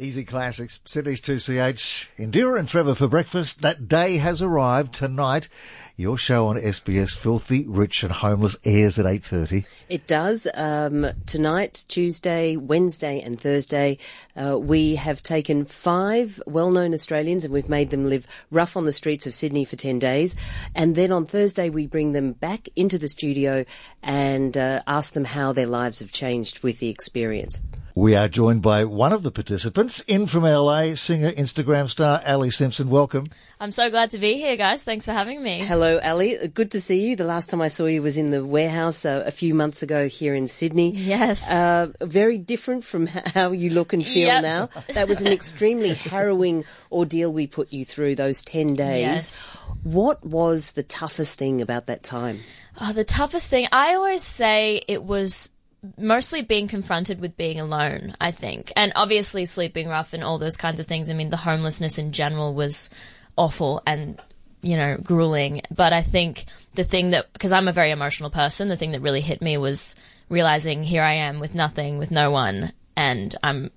Easy Classics, Sydney's 2CH. Indira and Trevor for breakfast. That day has arrived tonight. Your show on SBS, Filthy, Rich and Homeless, airs at 8.30. It does. Um, tonight, Tuesday, Wednesday and Thursday, uh, we have taken five well-known Australians and we've made them live rough on the streets of Sydney for 10 days. And then on Thursday, we bring them back into the studio and uh, ask them how their lives have changed with the experience. We are joined by one of the participants, in from LA, singer, Instagram star, Alli Simpson. Welcome. I'm so glad to be here, guys. Thanks for having me. Hello, Alli. Good to see you. The last time I saw you was in the warehouse uh, a few months ago here in Sydney. Yes. Uh, very different from how you look and feel Yep. now. That was an extremely harrowing ordeal we put you through those 10 days. Yes. What was the toughest thing about that time? Oh, the toughest thing, I always say it was mostly being confronted with being alone, I think. And obviously sleeping rough and all those kinds of things. I mean, the homelessness in general was awful and, you know, grueling. But I think the thing that, because I'm a very emotional person, the thing that really hit me was realizing here I am with nothing, with no one, and I'm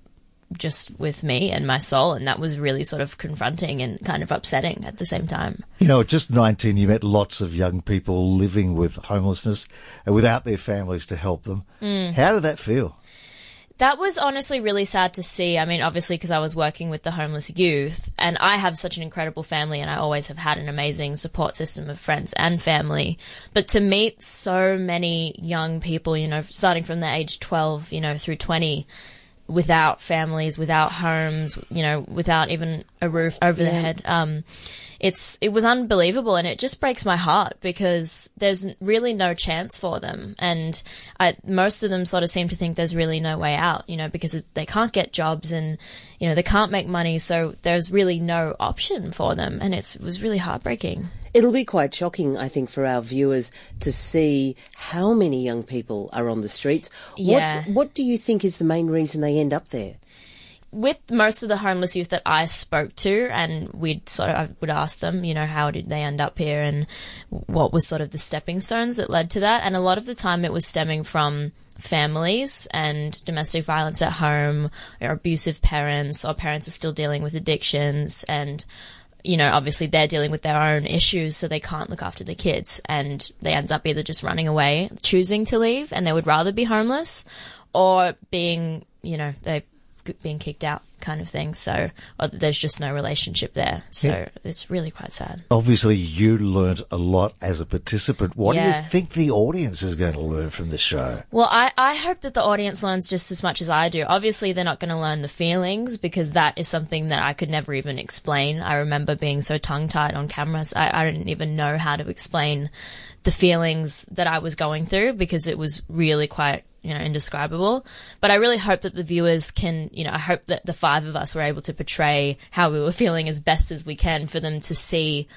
just with me and my soul. And that was really sort of confronting and kind of upsetting at the same time. You know, at just 19, you met lots of young people living with homelessness and without their families to help them. Mm. How did that feel? That was honestly really sad to see. I mean, obviously, because I was working with the homeless youth, and I have such an incredible family, and I always have had an amazing support system of friends and family. But to meet so many young people, you know, starting from the age 12, you know, through 20, without families, without homes, you know, without even a roof over their head, um, it's it was unbelievable and it just breaks my heart because there's really no chance for them. And I, most of them sort of seem to think there's really no way out you know because it, they can't get jobs and you know they can't make money. So there's really no option for them and it's, it was really heartbreaking It'll be quite shocking, I think, for our viewers to see how many young people are on the streets. Yeah. What, what do you think is the main reason they end up there? with most of the homeless youth that I spoke to, and we'd sort of I would ask them, you know, how did they end up here, and what was sort of the stepping stones that led to that. And a lot of the time, it was stemming from families and domestic violence at home, or abusive parents, or parents are still dealing with addictions, and you know, obviously they're dealing with their own issues, so they can't look after the kids, and they end up either just running away, choosing to leave, and they would rather be homeless, or being, you know, they've being kicked out kind of thing. So or there's just no relationship there. So Yeah. it's really quite sad. Obviously, you learnt a lot as a participant. What do you think the audience is going to learn from this show? Well, I, I hope that the audience learns just as much as I do. Obviously, they're not going to learn the feelings because that is something that I could never even explain. I remember being so tongue tied on cameras. I, I didn't even know how to explain the feelings that I was going through because it was really quite, you know, indescribable. But I really hope that the viewers can, you know, I hope that the five of us were able to portray how we were feeling as best as we can for them to see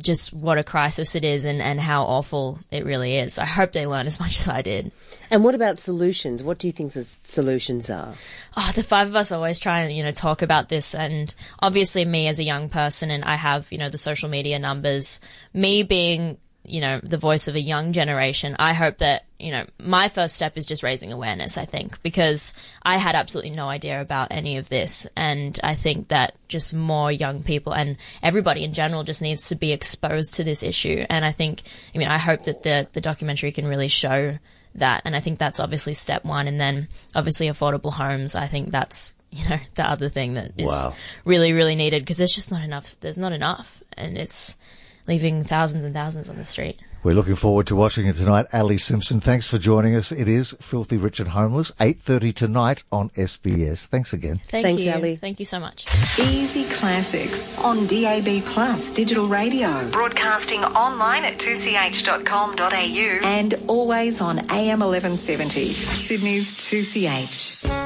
just what a crisis it is and, and how awful it really is. I hope they learn as much as I did. And what about solutions? What do you think the solutions are? oh, the five of us always try and, you know, talk about this. And obviously me as a young person and I have, you know, the social media numbers, me being, you know, the voice of a young generation, I hope that, you know, my first step is just raising awareness, I think, because I had absolutely no idea about any of this. And I think that just more young people and everybody in general just needs to be exposed to this issue. And I think, I mean, I hope that the, the documentary can really show that. And I think that's obviously step one. And then obviously affordable homes. I think that's, you know, the other thing that is Wow. really, really needed because there's just not enough. There's not enough. And it's leaving thousands and thousands on the street. We're looking forward to watching it tonight. Alli Simpson, thanks for joining us. It is Filthy Rich and Homeless, 8.30 tonight on SBS. Thanks again. Thank Thanks, you. Alli. Thank you so much. Easy Classics on DAB Plus Digital Radio. Broadcasting online at 2ch.com.au and always on AM 1170. Sydney's 2CH.